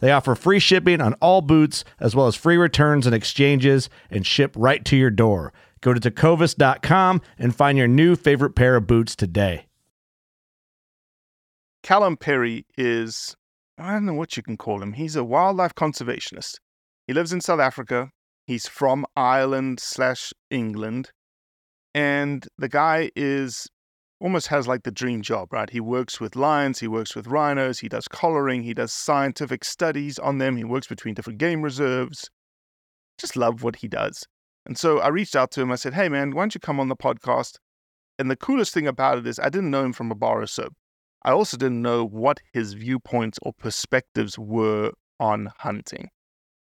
They offer free shipping on all boots, as well as free returns and exchanges, and ship right to your door. Go to tecovas.com and find your new favorite pair of boots today. Callum Perry is, I don't know what you can call him. He's a wildlife conservationist. He lives in South Africa. He's from Ireland slash England. And the guy is almost has like the dream job, right? He works with lions, he works with rhinos, he does collaring, he does scientific studies on them, he works between different game reserves. Just love what he does. And so I reached out to him. I said, Hey, man, why don't you come on the podcast? And the coolest thing about it is I didn't know him from a bar of soap. I also didn't know what his viewpoints or perspectives were on hunting.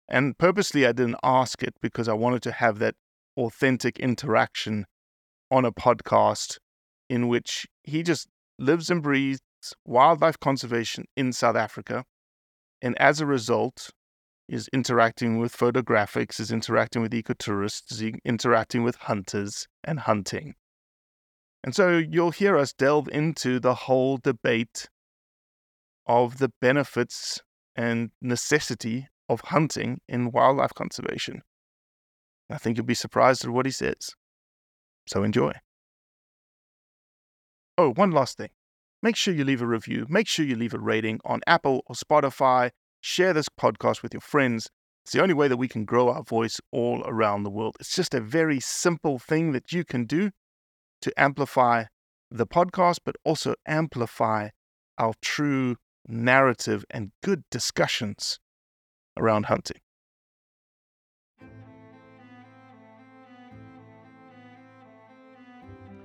And purposely, I didn't ask it because I wanted to have that authentic interaction on a podcast in which he just lives and breathes wildlife conservation in South Africa. And as a result, is interacting with photographics, is interacting with ecotourists, is interacting with hunters and hunting. And so you'll hear us delve into the whole debate of the benefits and necessity of hunting in wildlife conservation. I think you'll be surprised at what he says. So enjoy. Oh, one last thing. Make sure you leave a review. Make sure you leave a rating on Apple or Spotify. Share this podcast with your friends. It's the only way that we can grow our voice all around the world. It's just a very simple thing that you can do to amplify the podcast, but also amplify our true narrative and good discussions around hunting.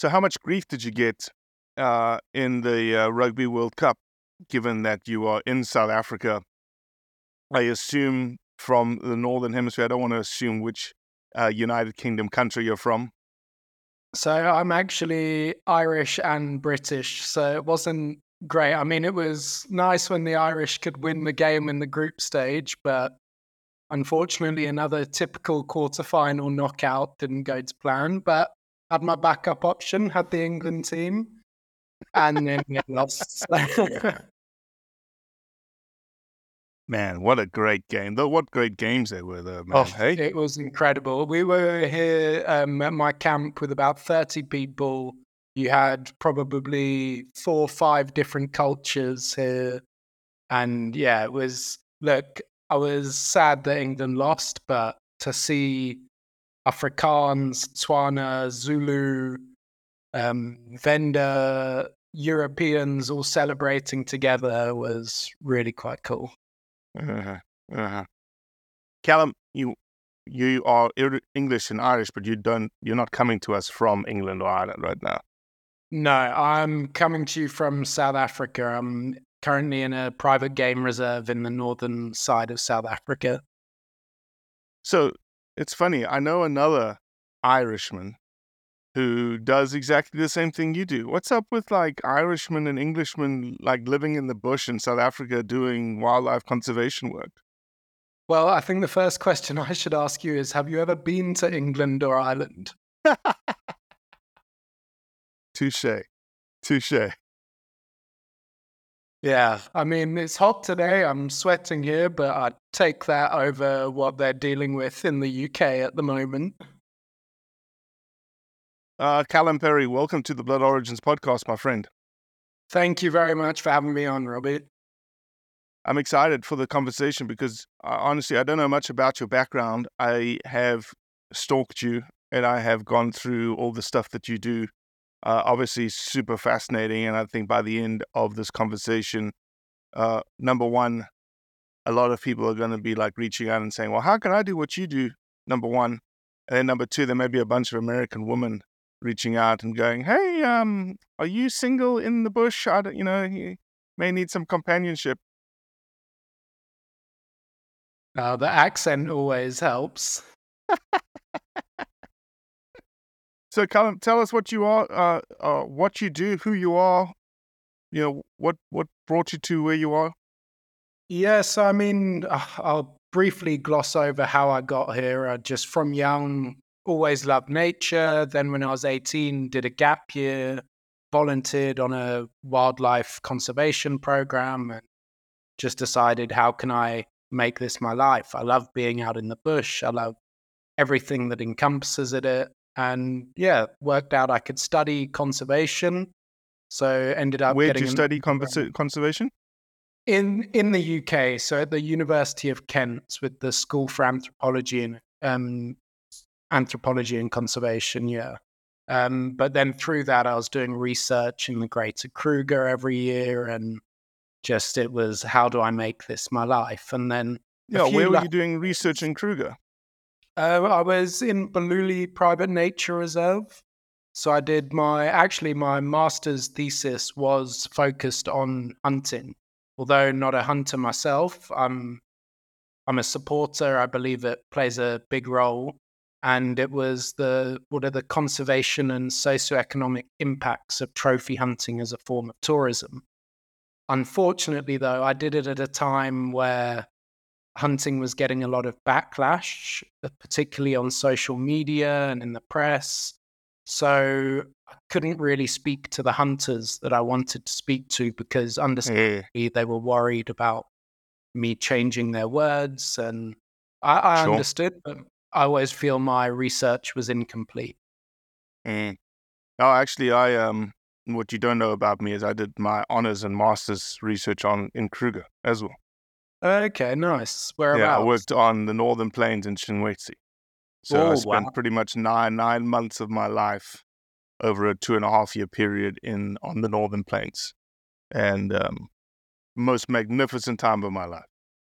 So, how much grief did you get uh, in the uh, Rugby World Cup, given that you are in South Africa? I assume from the Northern Hemisphere. I don't want to assume which uh, United Kingdom country you're from. So I'm actually Irish and British, so it wasn't great. I mean, it was nice when the Irish could win the game in the group stage, but unfortunately, another typical quarterfinal knockout didn't go to plan. But had my backup option, had the England team, and then lost. Man, what a great game! Though, what great games they were, though, man. Oh, hey, it was incredible. We were here um, at my camp with about 30 people. You had probably four or five different cultures here. And yeah, it was, look, I was sad that England lost, but to see Afrikaans, Tswana, Zulu, um, Venda, Europeans all celebrating together was really quite cool. uh-huh. Uh-huh. Callum, you you are English and Irish, but you don't. You're not coming to us from England or Ireland right now. No, I'm coming to you from South Africa. I'm currently in a private game reserve in the northern side of South Africa. So it's funny. I know another Irishman who does exactly the same thing you do. What's up with like Irishmen and Englishmen like living in the bush in South Africa doing wildlife conservation work? Well, I think the first question I should ask you is Have you ever been to England or Ireland? Touche. Touche. Yeah, I mean, it's hot today. I'm sweating here, but I'd take that over what they're dealing with in the UK at the moment. Uh, Callum Perry, welcome to the Blood Origins podcast, my friend. Thank you very much for having me on, Robbie. I'm excited for the conversation because uh, honestly, I don't know much about your background. I have stalked you and I have gone through all the stuff that you do. Uh, obviously, super fascinating. And I think by the end of this conversation, uh, number one, a lot of people are going to be like reaching out and saying, well, how can I do what you do? Number one. And then number two, there may be a bunch of American women reaching out and going, hey, um, are you single in the bush? I don't, you know, you may need some companionship. Uh, the accent always helps. So, Callum, tell us what you are, uh, uh, what you do, who you are. You know, what what brought you to where you are. Yes, I mean, uh, I'll briefly gloss over how I got here. I just from young always loved nature. Then, when I was 18, did a gap year, volunteered on a wildlife conservation program, and just decided how can I make this my life. I love being out in the bush. I love everything that encompasses it. And yeah, worked out I could study conservation. So ended up Where did you study conversa- conservation? in in the UK, so at the University of Kent with the School for Anthropology and um, Anthropology and Conservation. Yeah, um, but then through that, I was doing research in the Greater Kruger every year, and just it was how do I make this my life? And then Yeah, where were la- you doing research in Kruger? Uh, I was in Balule Private Nature Reserve. So I did my actually my master's thesis was focused on hunting. Although not a hunter myself, I'm I'm a supporter. I believe it plays a big role. And it was the what are the conservation and socioeconomic impacts of trophy hunting as a form of tourism. Unfortunately, though, I did it at a time where hunting was getting a lot of backlash, uh, particularly on social media and in the press. So I couldn't really speak to the hunters that I wanted to speak to because, understandably, Yeah. they were worried about me changing their words. And I, I Sure. understood, but I always feel my research was incomplete. Mm. No, actually, I um, what you don't know about me is I did my honors and masters research on in Kruger as well. Okay, nice. Whereabouts? Yeah, I worked on the Northern Plains in Shingwedzi. So I Oh, spent wow. pretty much nine nine months of my life over a two and a half year period in on the Northern Plains, and um, most magnificent time of my life.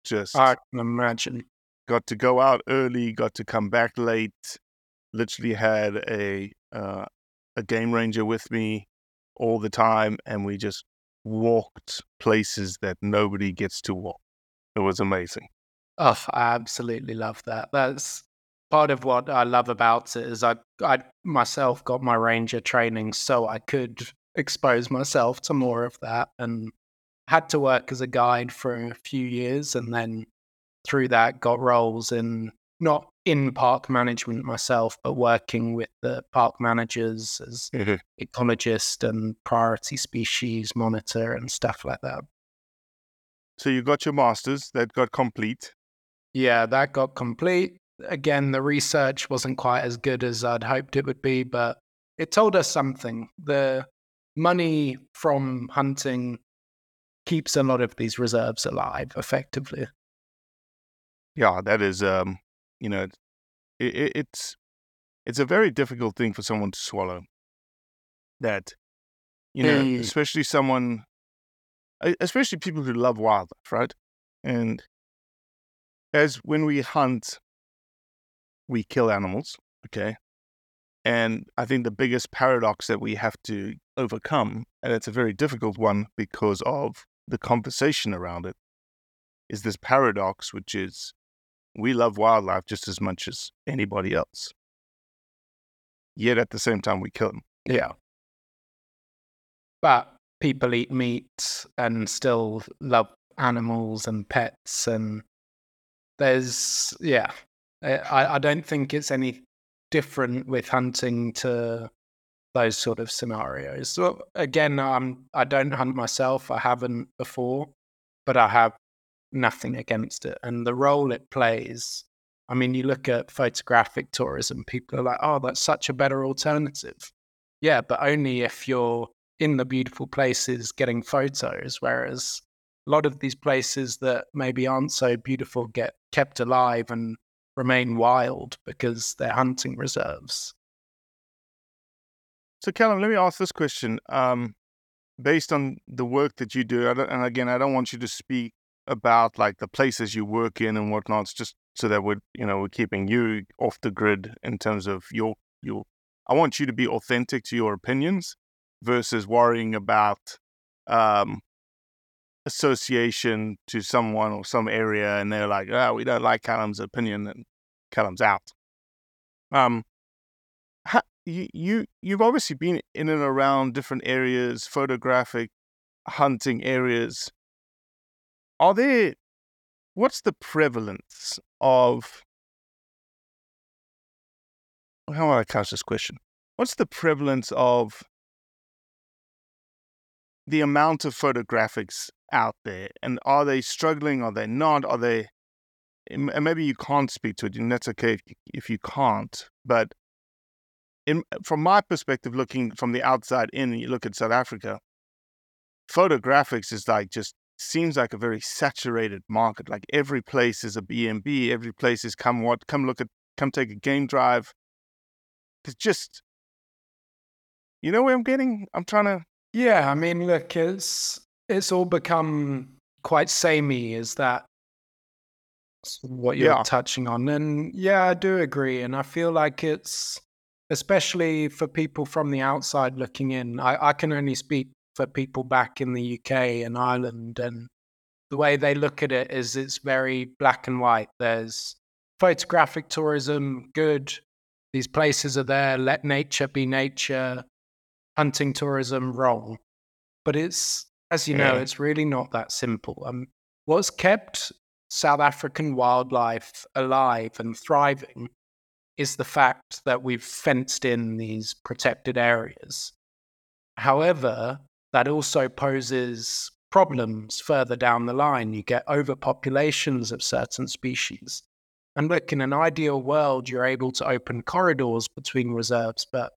Just I can imagine. got to go out early, got to come back late. Literally had a uh, a game ranger with me all the time, and we just walked places that nobody gets to walk. It was amazing. Oh, I absolutely love that. That's part of what I love about it is I I myself got my ranger training so I could expose myself to more of that and had to work as a guide for a few years and then through that got roles in not in park management myself but working with the park managers as mm-hmm. ecologist and priority species monitor and stuff like that. So you got your masters that got complete. Yeah, that got complete. Again, the research wasn't quite as good as I'd hoped it would be, but it told us something. The money from hunting keeps a lot of these reserves alive effectively. Yeah, that is, um, you know, it, it, it's it's a very difficult thing for someone to swallow. That, you know, Mm. especially someone, especially people who love wildlife, right? And as when we hunt, we kill animals, okay? And I think the biggest paradox that we have to overcome, and it's a very difficult one because of the conversation around it, is this paradox, which is we love wildlife just as much as anybody else. Yet at the same time, we kill them. Yeah. But people eat meat and still love animals and pets and there's yeah. I, I don't think it's any different with hunting to those sort of scenarios. So again, I'm I don't hunt myself. I haven't before, but I have nothing against it. And the role it plays, I mean, you look at photographic tourism, people are like, oh, that's such a better alternative. Yeah, but only if you're in the beautiful places getting photos, whereas a lot of these places that maybe aren't so beautiful get kept alive and remain wild because they're hunting reserves. So, Callum, let me ask this question. Um, based on the work that you do, and again, I don't want you to speak about like the places you work in and whatnot. It's just so that we're, you know, we're keeping you off the grid in terms of your your. I want you to be authentic to your opinions versus worrying about um, association to someone or some area, and they're like, "Oh, we don't like Callum's opinion," and Callum's out. Um, ha- you you you've obviously been in and around different areas, photographic, hunting areas. Are there? What's the prevalence of? How do I couch this question? What's the prevalence of the amount of photographics out there, and are they struggling? Are they not? Are they? And maybe you can't speak to it, and that's okay if you, if you can't. But in, from my perspective, looking from the outside in, you look at South Africa, photographics is like just seems like a very saturated market. Like every place is a B&B, every place is come what, come look at, come take a game drive. It's just, you know where I'm getting? I'm trying to. Yeah, I mean, look, it's it's all become quite samey. Is that what you're Yeah. touching on? And yeah, I do agree. And I feel like it's especially for people from the outside looking in. I, I can only speak for people back in the UK and Ireland, and the way they look at it is it's very black and white. There's photographic tourism, good. These places are there. Let nature be nature. Hunting tourism, wrong. But it's, as you know, it's really not that simple. Um, what's kept South African wildlife alive and thriving is the fact that we've fenced in these protected areas. However, that also poses problems further down the line. You get overpopulations of certain species. And look, in an ideal world, you're able to open corridors between reserves, but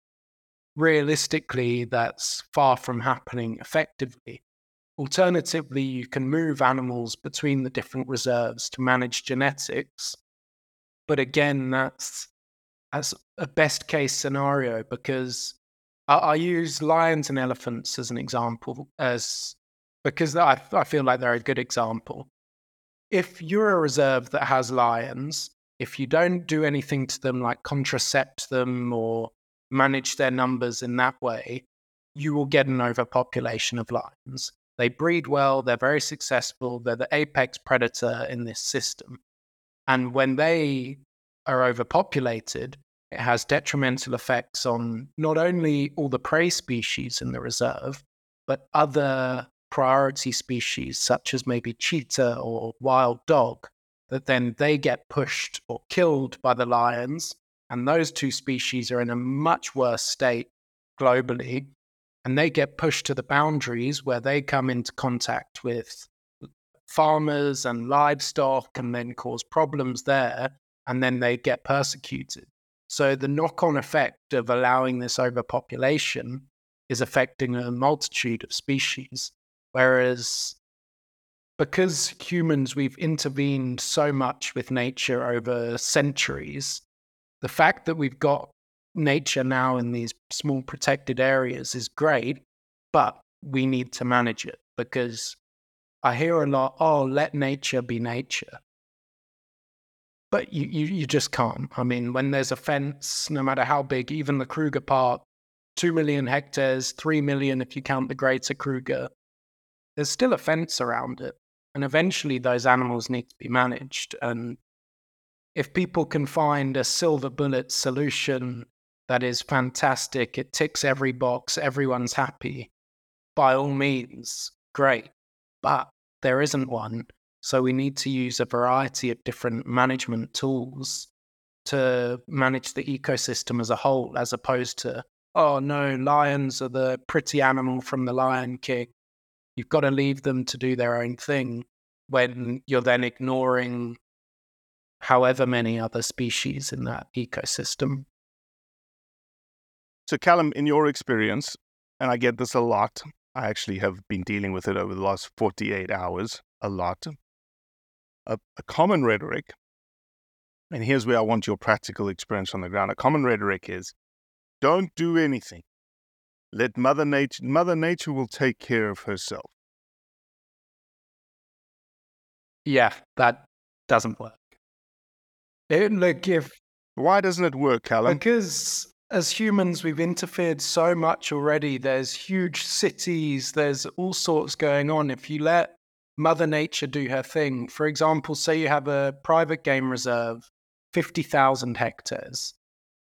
realistically, that's far from happening effectively. Alternatively, you can move animals between the different reserves to manage genetics. But again, that's as a best case scenario because I, I use lions and elephants as an example, as because I, I feel like they're a good example. If you're a reserve that has lions, if you don't do anything to them like contracept them or manage their numbers in that way, you will get an overpopulation of lions. They breed well, they're very successful, they're the apex predator in this system. And when they are overpopulated, it has detrimental effects on not only all the prey species in the reserve, but other priority species, such as maybe cheetah or wild dog, that then they get pushed or killed by the lions. And those two species are in a much worse state globally. And they get pushed to the boundaries where they come into contact with farmers and livestock and then cause problems there, and then they get persecuted. So the knock on effect of allowing this overpopulation is affecting a multitude of species. Whereas because humans, we've intervened so much with nature over centuries, the fact that we've got nature now in these small protected areas is great, but we need to manage it because I hear a lot, oh, let nature be nature. But you, you, you just can't. I mean, when there's a fence, no matter how big, even the Kruger Park, 2 million hectares, 3 million if you count the Greater Kruger, there's still a fence around it. And eventually those animals need to be managed. And if people can find a silver bullet solution that is fantastic, it ticks every box, everyone's happy, by all means, great. But there isn't one. So we need to use a variety of different management tools to manage the ecosystem as a whole, as opposed to, oh no, lions are the pretty animal from the Lion King. You've got to leave them to do their own thing when you're then ignoring however many other species in that ecosystem. So, Callum, in your experience, and I get this a lot, I actually have been dealing with it over the last 48 hours a lot. A, a common rhetoric, and here's where I want your practical experience on the ground. A common rhetoric is don't do anything. Let Mother Nature, Mother Nature will take care of herself. Yeah, that doesn't work. It, look, if why doesn't it work, Callum? Because as humans, we've interfered so much already. There's huge cities, there's all sorts going on. If you let Mother Nature do her thing, for example, say you have a private game reserve, 50,000 hectares,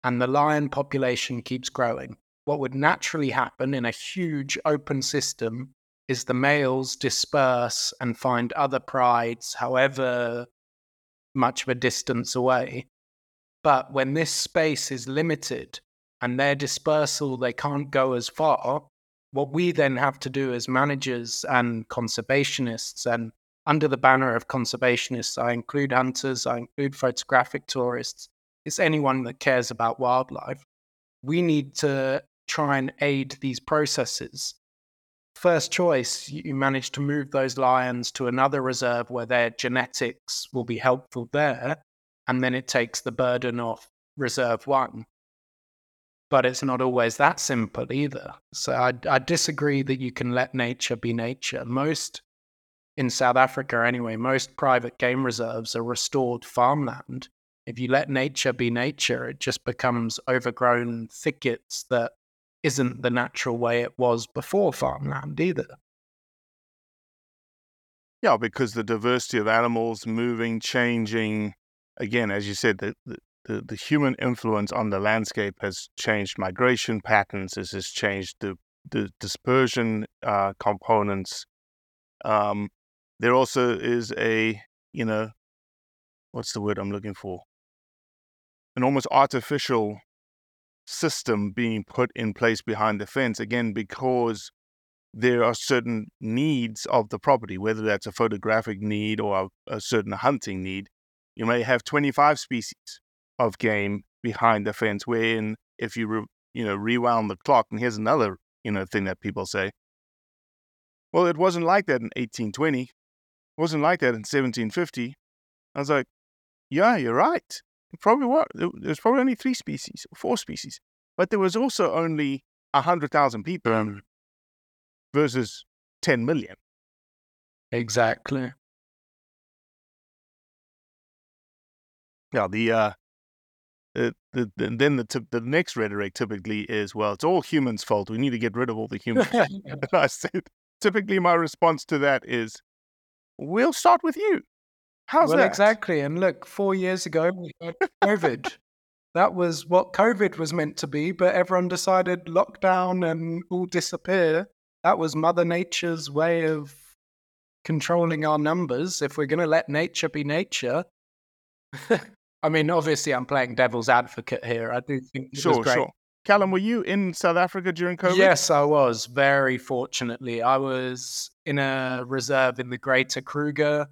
and the lion population keeps growing, what would naturally happen in a huge open system is the males disperse and find other prides, however much of a distance away. But when this space is limited and their dispersal, they can't go as far, what we then have to do as managers and conservationists, and under the banner of conservationists, I include hunters, I include photographic tourists, it's anyone that cares about wildlife. We need to try and aid these processes first choice, you manage to move those lions to another reserve where their genetics will be helpful there, and then it takes the burden off reserve one. But it's not always that simple either. So I, I disagree that you can let nature be nature. Most, in South Africa anyway, most private game reserves are restored farmland. If you let nature be nature, it just becomes overgrown thickets that isn't the natural way it was before farmland either. Yeah, because the diversity of animals moving, changing, again, as you said, the, the, the human influence on the landscape has changed migration patterns, this has changed the, the dispersion uh, components. Um, there also is a, you know, what's the word I'm looking for? An almost artificial system being put in place behind the fence again because there are certain needs of the property whether that's a photographic need or a, a certain hunting need you may have 25 species of game behind the fence wherein if you re, you know rewound the clock and here's another you know thing that people say well it wasn't like that in 1820 it wasn't like that in 1750 i was like yeah you're right probably what there's probably only three species, four species, but there was also only hundred thousand people um, versus ten million. Exactly. Yeah, the uh, the, the, the then the t- the next rhetoric typically is well, it's all humans' fault. We need to get rid of all the humans. and I said, typically my response to that is, we'll start with you. How's well, that? exactly. And look, four years ago, we had COVID. that was what COVID was meant to be, but everyone decided lockdown and all disappear. That was Mother Nature's way of controlling our numbers. If we're going to let nature be nature, I mean, obviously, I'm playing devil's advocate here. I do think sure. Sure. Callum, were you in South Africa during COVID? Yes, I was. Very fortunately, I was in a reserve in the Greater Kruger,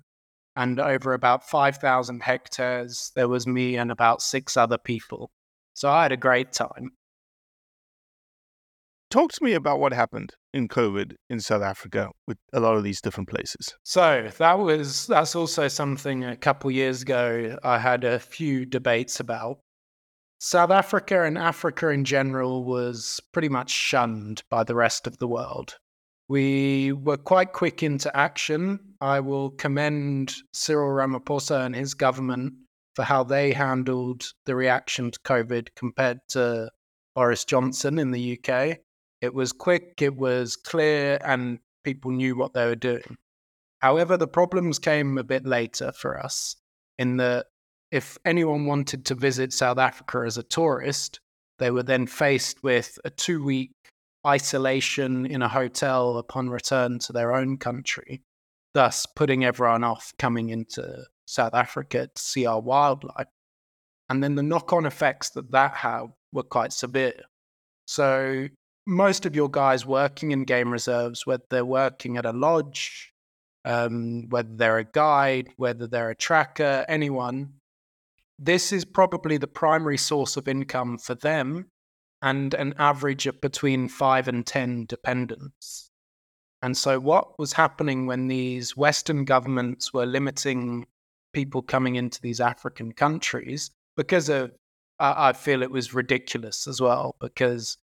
and over about five thousand hectares, there was me and about six other people. So I had a great time. Talk to me about what happened in COVID in South Africa with a lot of these different places. So that was that's also something a couple years ago I had a few debates about. South Africa and Africa in general was pretty much shunned by the rest of the world. We were quite quick into action. I will commend Cyril Ramaphosa and his government for how they handled the reaction to COVID compared to Boris Johnson in the UK. It was quick, it was clear, and people knew what they were doing. However, the problems came a bit later for us in that if anyone wanted to visit South Africa as a tourist, they were then faced with a two week isolation in a hotel upon return to their own country, thus putting everyone off coming into South Africa to see our wildlife. And then the knock on effects that that had were quite severe. So most of your guys working in game reserves, whether they're working at a lodge, um, whether they're a guide, whether they're a tracker, anyone, this is probably the primary source of income for them and an average of between five and 10 dependents. And so, what was happening when these Western governments were limiting people coming into these African countries because of, I feel it was ridiculous as well, because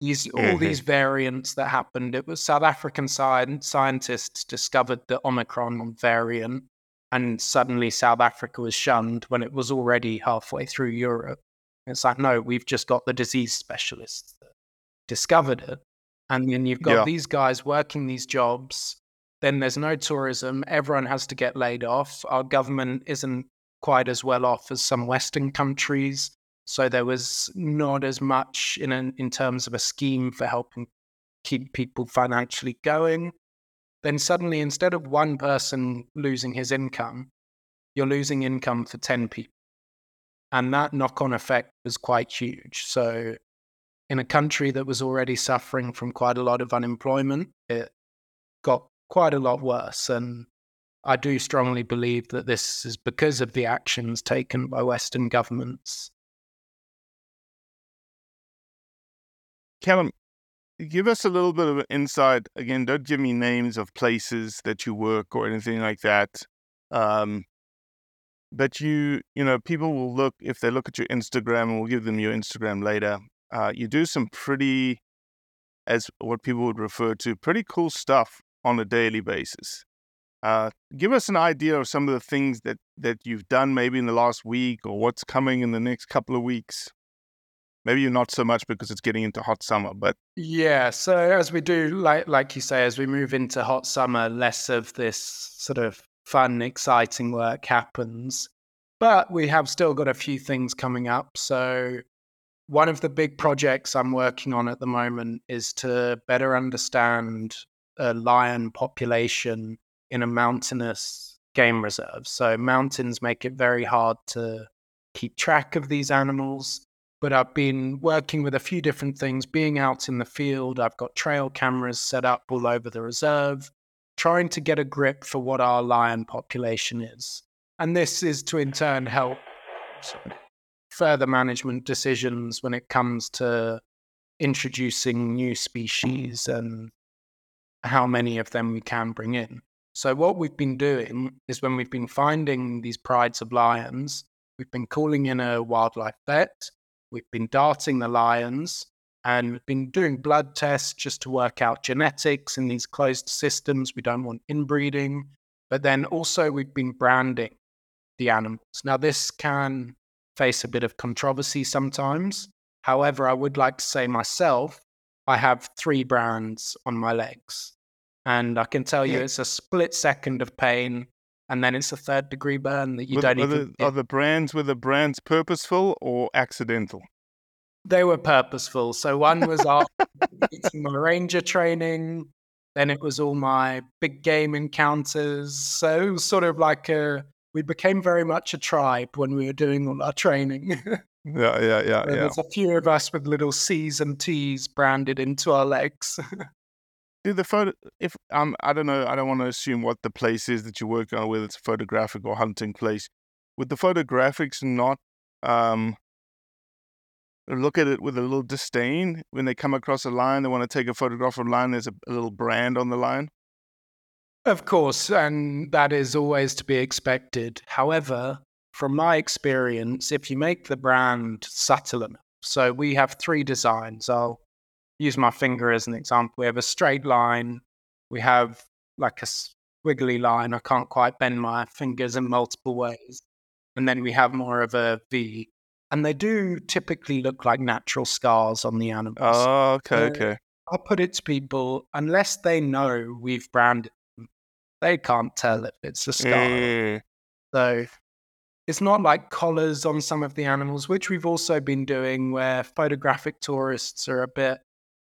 these all Mhm. these variants that happened. It was South African science, scientists discovered the Omicron variant, and suddenly South Africa was shunned when it was already halfway through Europe. It's like, no, we've just got the disease specialists that discovered it, and then you've got Yeah. these guys working these jobs. Then there's no tourism. Everyone has to get laid off. Our government isn't quite as well off as some Western countries. So there was not as much in an, in terms of a scheme for helping keep people financially going. Then suddenly, instead of one person losing his income, you're losing income for 10 people. And that knock on effect was quite huge. So, in a country that was already suffering from quite a lot of unemployment, it got quite a lot worse. And I do strongly believe that this is because of the actions taken by Western governments Callum, give us a little bit of insight. Again, don't give me names of places that you work or anything like that. Um, but you, you know, people will look if they look at your Instagram, and we'll give them your Instagram later. Uh, you do some pretty, as what people would refer to, pretty cool stuff on a daily basis. Uh, give us an idea of some of the things that that you've done maybe in the last week or what's coming in the next couple of weeks. Maybe you're not so much because it's getting into hot summer, but Yeah, so as we do, like like you say, as we move into hot summer, less of this sort of fun, exciting work happens. But we have still got a few things coming up. So one of the big projects I'm working on at the moment is to better understand a lion population in a mountainous game reserve. So mountains make it very hard to keep track of these animals but I've been working with a few different things, being out in the field. I've got trail cameras set up all over the reserve, trying to get a grip for what our lion population is. And this is to in turn help further management decisions when it comes to introducing new species and how many of them we can bring in. So, what we've been doing is when we've been finding these prides of lions, we've been calling in a wildlife vet We've been darting the lions and we've been doing blood tests just to work out genetics in these closed systems. We don't want inbreeding. But then also, we've been branding the animals. Now, this can face a bit of controversy sometimes. However, I would like to say myself, I have three brands on my legs. And I can tell you Yeah. it's a split second of pain and then it's a third degree burn that you Were- don't are, even. the, are the brands were the brands purposeful or accidental? They were purposeful. So one was after my ranger training. Then it was all my big game encounters. So it was sort of like a. We became very much a tribe when we were doing all our training. Yeah, yeah, yeah, And yeah. There's a few of us with little C's and T's branded into our legs. Do the photo if um I don't know, I don't want to assume what the place is that you're working on, whether it's a photographic or hunting place. Would the photographics not um look at it with a little disdain when they come across a line, they want to take a photograph of a line, there's a, a little brand on the line? Of course, and that is always to be expected. However, from my experience, if you make the brand subtle enough, so we have three designs. I'll use my finger as an example. We have a straight line, we have like a squiggly line. I can't quite bend my fingers in multiple ways. And then we have more of a V. And they do typically look like natural scars on the animals. Oh, okay, okay. I put it to people, unless they know we've branded them, they can't tell if it's a scar. Mm, So it's not like collars on some of the animals, which we've also been doing where photographic tourists are a bit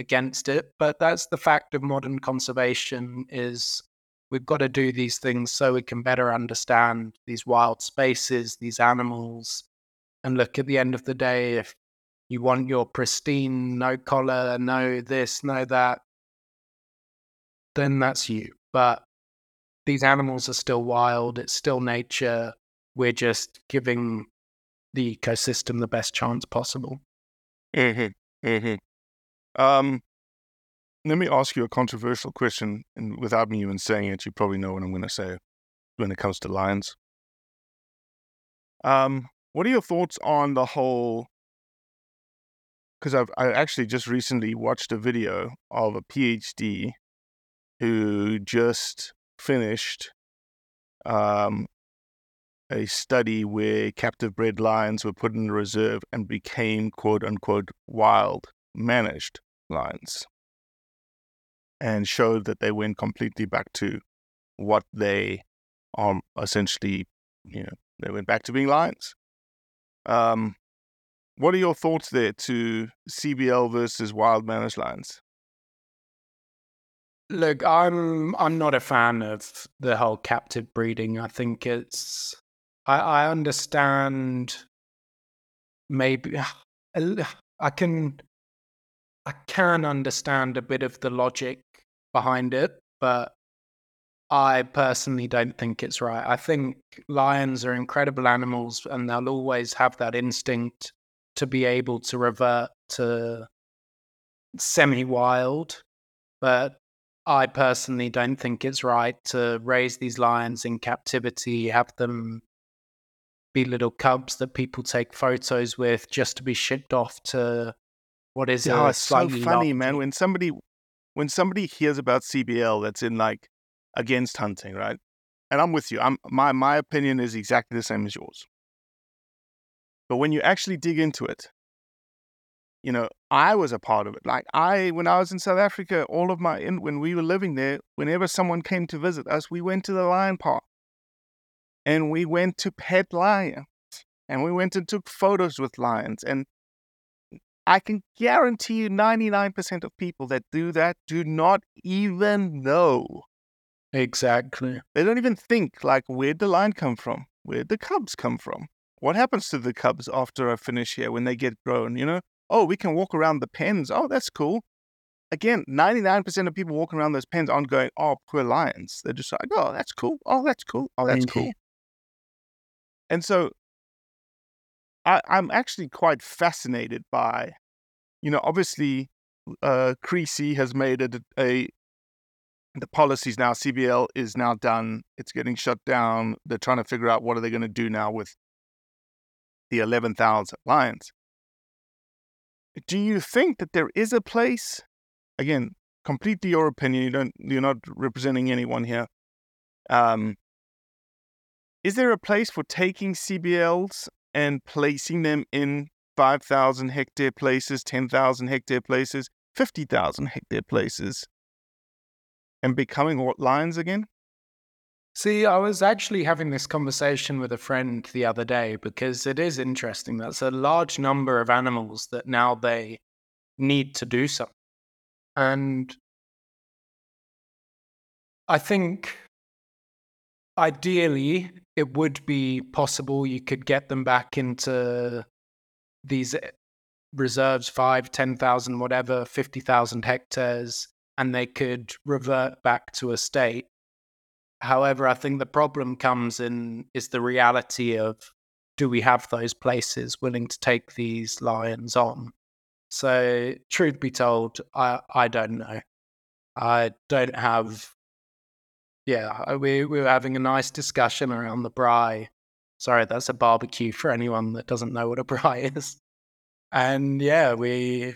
against it. But that's the fact of modern conservation is we've got to do these things so we can better understand these wild spaces, these animals. And look at the end of the day, if you want your pristine, no collar, no this, no that, then that's you. But these animals are still wild, it's still nature. We're just giving the ecosystem the best chance possible. Mm-hmm. Mm-hmm. Um, let me ask you a controversial question, and without me even saying it, you probably know what I'm going to say when it comes to lions. Um, what are your thoughts on the whole? Because I've I actually just recently watched a video of a PhD who just finished um, a study where captive bred lions were put in a reserve and became quote unquote wild managed lions and showed that they went completely back to what they are essentially, you know, they went back to being lions. Um, what are your thoughts there to CBL versus wild managed lines? Look, I'm I'm not a fan of the whole captive breeding. I think it's I, I understand maybe I can I can understand a bit of the logic behind it, but I personally don't think it's right. I think lions are incredible animals and they'll always have that instinct to be able to revert to semi wild. But I personally don't think it's right to raise these lions in captivity, have them be little cubs that people take photos with just to be shipped off to what is Yeah, a it's so funny, man. When somebody when somebody hears about CBL that's in like against hunting, right? And I'm with you. I'm my my opinion is exactly the same as yours. But when you actually dig into it, you know, I was a part of it. Like I when I was in South Africa, all of my when we were living there, whenever someone came to visit us, we went to the lion park. And we went to pet lions. And we went and took photos with lions and I can guarantee you 99% of people that do that do not even know. Exactly. They don't even think, like, where'd the line come from? Where'd the cubs come from? What happens to the cubs after I finish here when they get grown? You know, oh, we can walk around the pens. Oh, that's cool. Again, 99% of people walking around those pens aren't going, oh, poor lions. They're just like, oh, that's cool. Oh, that's cool. Oh, that's cool. And so I, I'm actually quite fascinated by, you know, obviously, uh, Creecy has made it a, the policies now. CBL is now done. It's getting shut down. They're trying to figure out what are they going to do now with the 11,000 lions. Do you think that there is a place? Again, completely your opinion. You don't. You're not representing anyone here. Um, is there a place for taking CBLs and placing them in 5,000 hectare places, 10,000 hectare places, 50,000 hectare places, and becoming lions again? See, I was actually having this conversation with a friend the other day because it is interesting. That's a large number of animals that now they need to do something. And I think ideally it would be possible you could get them back into these eh, reserves five, 10,000, whatever, 50,000 hectares, and they could revert back to a state. However, I think the problem comes in is the reality of do we have those places willing to take these lions on? So, truth be told, I, I don't know. I don't have. Yeah, we, we were having a nice discussion around the braai. Sorry, that's a barbecue for anyone that doesn't know what a braai is. And yeah, we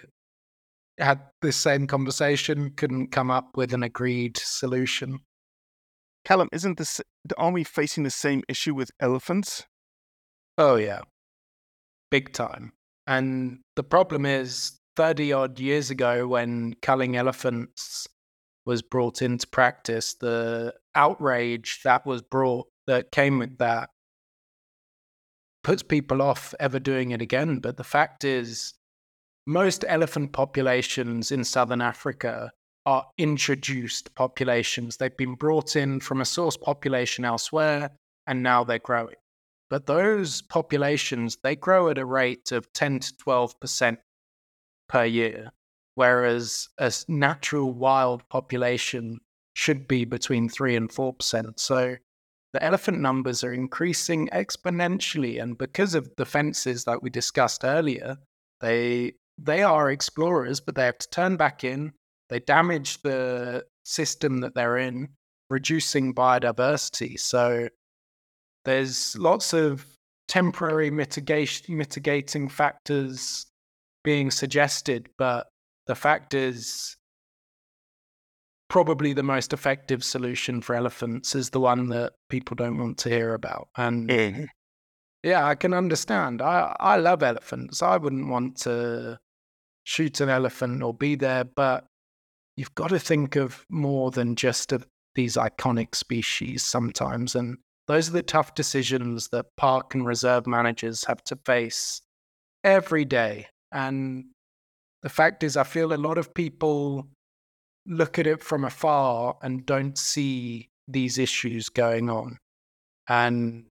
had this same conversation, couldn't come up with an agreed solution. Callum, isn't this aren't we facing the same issue with elephants? Oh yeah. Big time. And the problem is 30 odd years ago when culling elephants was brought into practice, the outrage that was brought that came with that puts people off ever doing it again. But the fact is, most elephant populations in southern Africa are introduced populations. They've been brought in from a source population elsewhere, and now they're growing. But those populations, they grow at a rate of 10 to 12% per year, whereas a natural wild population should be between 3 and 4%. So the elephant numbers are increasing exponentially. And because of the fences that we discussed earlier, they they are explorers, but they have to turn back in. They damage the system that they're in, reducing biodiversity. So there's lots of temporary mitigation mitigating factors being suggested, but the fact is probably the most effective solution for elephants is the one that people don't want to hear about. And mm. yeah, I can understand. I I love elephants. I wouldn't want to shoot an elephant or be there, but you've got to think of more than just these iconic species sometimes. And those are the tough decisions that park and reserve managers have to face every day. And the fact is, I feel a lot of people look at it from afar and don't see these issues going on. And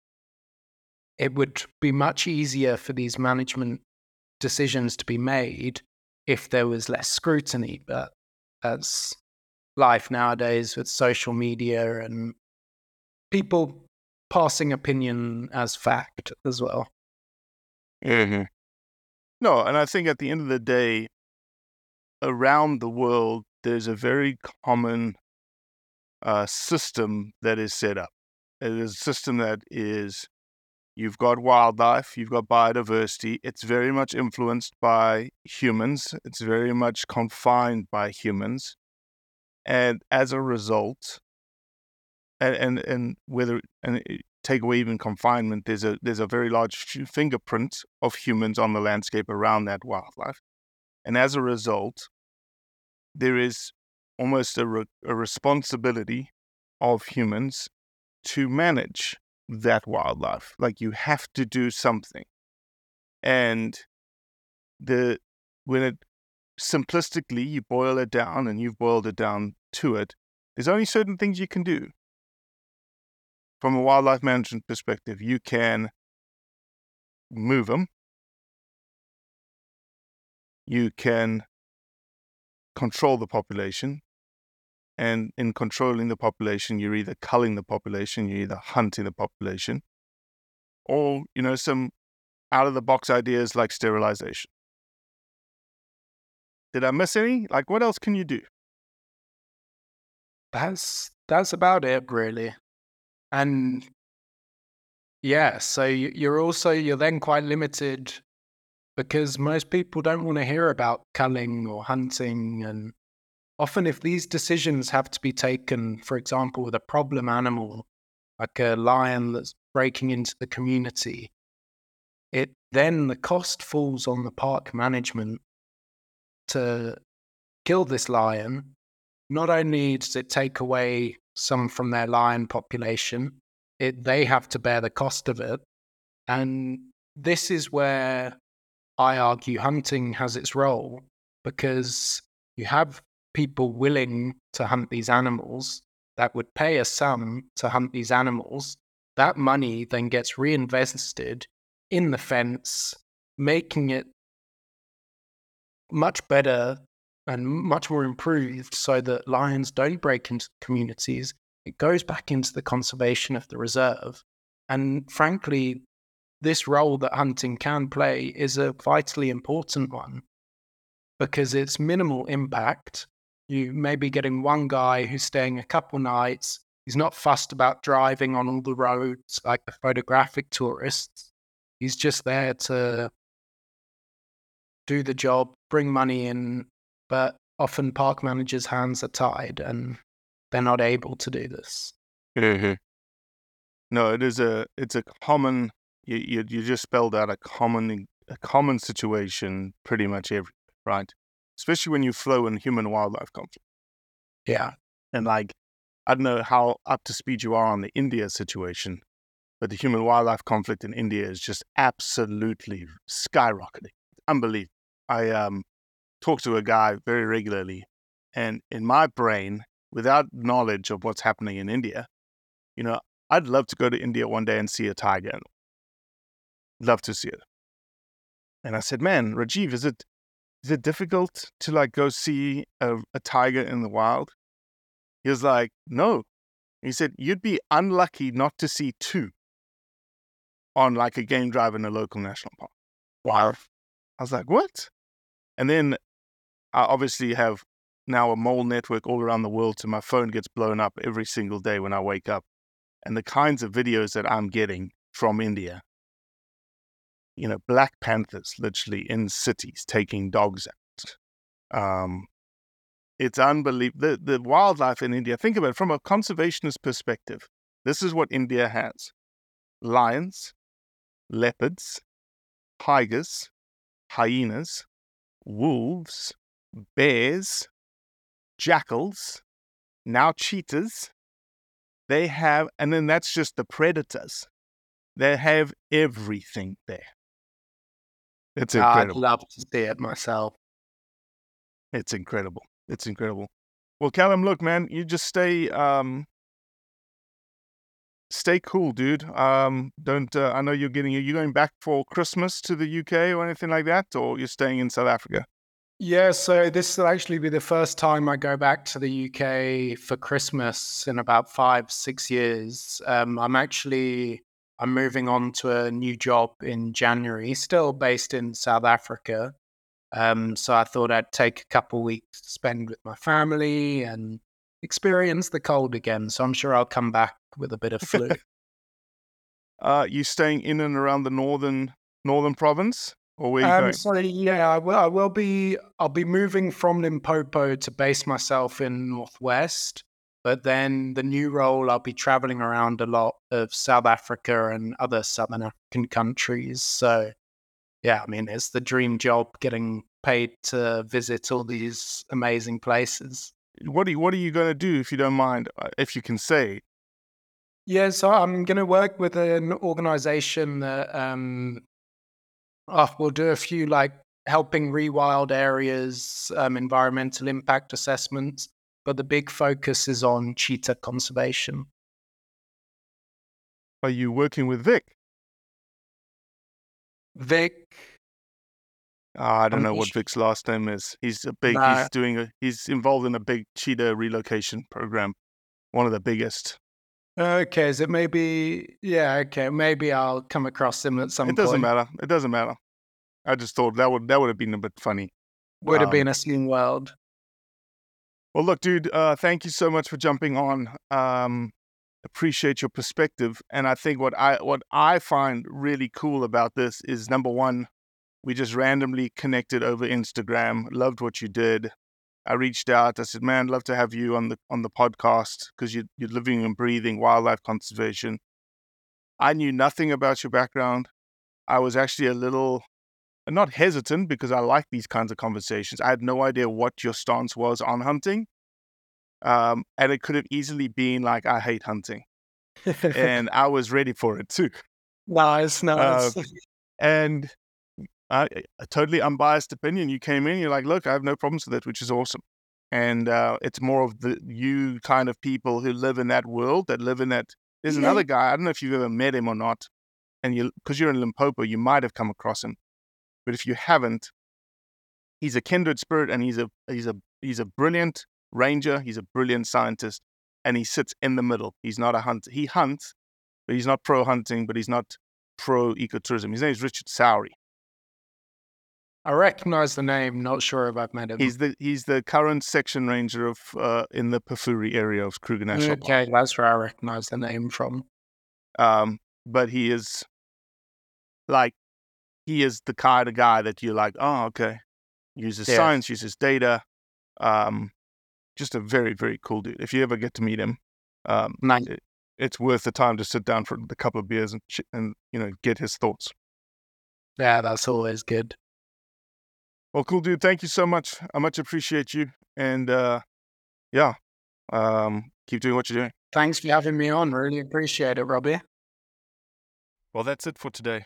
it would be much easier for these management decisions to be made if there was less scrutiny. But that's life nowadays with social media and people passing opinion as fact as well. Mm-hmm. No, and I think at the end of the day, around the world, there's a very common uh, system that is set up. It is a system that is you've got wildlife, you've got biodiversity. It's very much influenced by humans. It's very much confined by humans, and as a result, and and, and whether and take away even confinement, there's a there's a very large fingerprint of humans on the landscape around that wildlife, and as a result, there is almost a, re- a responsibility of humans to manage that wildlife. Like you have to do something. And the when it simplistically you boil it down and you've boiled it down to it, there's only certain things you can do. From a wildlife management perspective, you can move them. You can control the population. And in controlling the population, you're either culling the population, you're either hunting the population, or, you know, some out of the box ideas like sterilization. Did I miss any? Like, what else can you do? That's that's about it, really. And yeah, so you're also you're then quite limited because most people don't want to hear about culling or hunting. And often, if these decisions have to be taken, for example, with a problem animal like a lion that's breaking into the community, it then the cost falls on the park management to kill this lion. Not only does it take away some from their lion population, it, they have to bear the cost of it. And this is where I argue hunting has its role because you have people willing to hunt these animals that would pay a sum to hunt these animals. That money then gets reinvested in the fence, making it much better and much more improved so that lions don't break into communities. It goes back into the conservation of the reserve. And frankly, this role that hunting can play is a vitally important one because it's minimal impact. You may be getting one guy who's staying a couple nights. He's not fussed about driving on all the roads like the photographic tourists. He's just there to do the job, bring money in, but often park managers' hands are tied and they're not able to do this. Mm-hmm. No, it is a it's a common you, you you just spelled out a common a common situation pretty much every right, especially when you flow in human wildlife conflict. Yeah, and like I don't know how up to speed you are on the India situation, but the human wildlife conflict in India is just absolutely skyrocketing. Unbelievable. I um talk to a guy very regularly, and in my brain, without knowledge of what's happening in India, you know, I'd love to go to India one day and see a tiger. Love to see it. And I said, man, Rajiv, is it is it difficult to like go see a, a tiger in the wild? He was like, no. He said, you'd be unlucky not to see two on like a game drive in a local national park. Wow. I was like, what? And then I obviously have now a mole network all around the world, so my phone gets blown up every single day when I wake up. And the kinds of videos that I'm getting from India, you know, black panthers literally in cities taking dogs out. Um, it's unbelievable. The, the wildlife in India, think about it from a conservationist perspective. This is what India has lions, leopards, tigers, hyenas, wolves, bears, jackals, now cheetahs. They have, and then that's just the predators. They have everything there. It's incredible. I'd love to see it myself. It's incredible. It's incredible. Well, Callum, look, man, you just stay um stay cool, dude. Um don't uh, I know you're getting you going back for Christmas to the UK or anything like that or you're staying in South Africa? Yeah, so this will actually be the first time I go back to the UK for Christmas in about five, six years. Um, I'm actually I'm moving on to a new job in January, still based in South Africa. Um, so I thought I'd take a couple weeks to spend with my family and experience the cold again. So I'm sure I'll come back with a bit of flu. uh, you staying in and around the northern northern province? Or where you um, going? So yeah, I will, I will be. I'll be moving from Limpopo to base myself in Northwest. But then the new role, I'll be traveling around a lot of South Africa and other Southern African countries. So yeah, I mean, it's the dream job getting paid to visit all these amazing places. What are you, what are you going to do if you don't mind, uh, if you can say? Yeah, so I'm going to work with an organization that um, oh, we'll do a few like helping rewild areas, um, environmental impact assessments, but the big focus is on cheetah conservation. Are you working with Vic? Vic. Oh, I don't know what Vic's last name is. He's a big. He's doing a. He's involved in a big cheetah relocation program, one of the biggest. Okay, is it maybe? Yeah, okay, maybe I'll come across him at some. Point. It doesn't matter. It doesn't matter. I just thought that would that would have been a bit funny. Would have um, been a sling world. Well, look, dude. Uh, thank you so much for jumping on. Um, appreciate your perspective, and I think what I what I find really cool about this is number one, we just randomly connected over Instagram. Loved what you did. I reached out. I said, "Man, love to have you on the on the podcast because you, you're living and breathing wildlife conservation." I knew nothing about your background. I was actually a little not hesitant because I like these kinds of conversations. I had no idea what your stance was on hunting, um, and it could have easily been like, "I hate hunting," and I was ready for it too. Nice, nice. Uh, and uh, a totally unbiased opinion. You came in, you're like, look, I have no problems with it, which is awesome. And uh, it's more of the you kind of people who live in that world, that live in that. There's yeah. another guy. I don't know if you've ever met him or not, and you because you're in Limpopo, you might have come across him. But if you haven't, he's a kindred spirit, and he's a he's a he's a brilliant ranger. He's a brilliant scientist, and he sits in the middle. He's not a hunter. He hunts, but he's not pro hunting. But he's not pro ecotourism. His name is Richard Sowry. I recognize the name. Not sure if I've met him. He's the he's the current section ranger of uh, in the Pafuri area of Kruger National Park. okay, that's where I recognize the name from. Um, but he is like he is the kind of guy that you're like, oh, okay. Uses Yeah. science, uses data. Um, just a very very cool dude. If you ever get to meet him, um, Nice. it, it's worth the time to sit down for a couple of beers and and you know get his thoughts. Yeah, that's always good. Well, cool dude. Thank you so much. I much appreciate you. And uh, yeah, um, keep doing what you're doing. Thanks for having me on. Really appreciate it, Robbie. Well, that's it for today.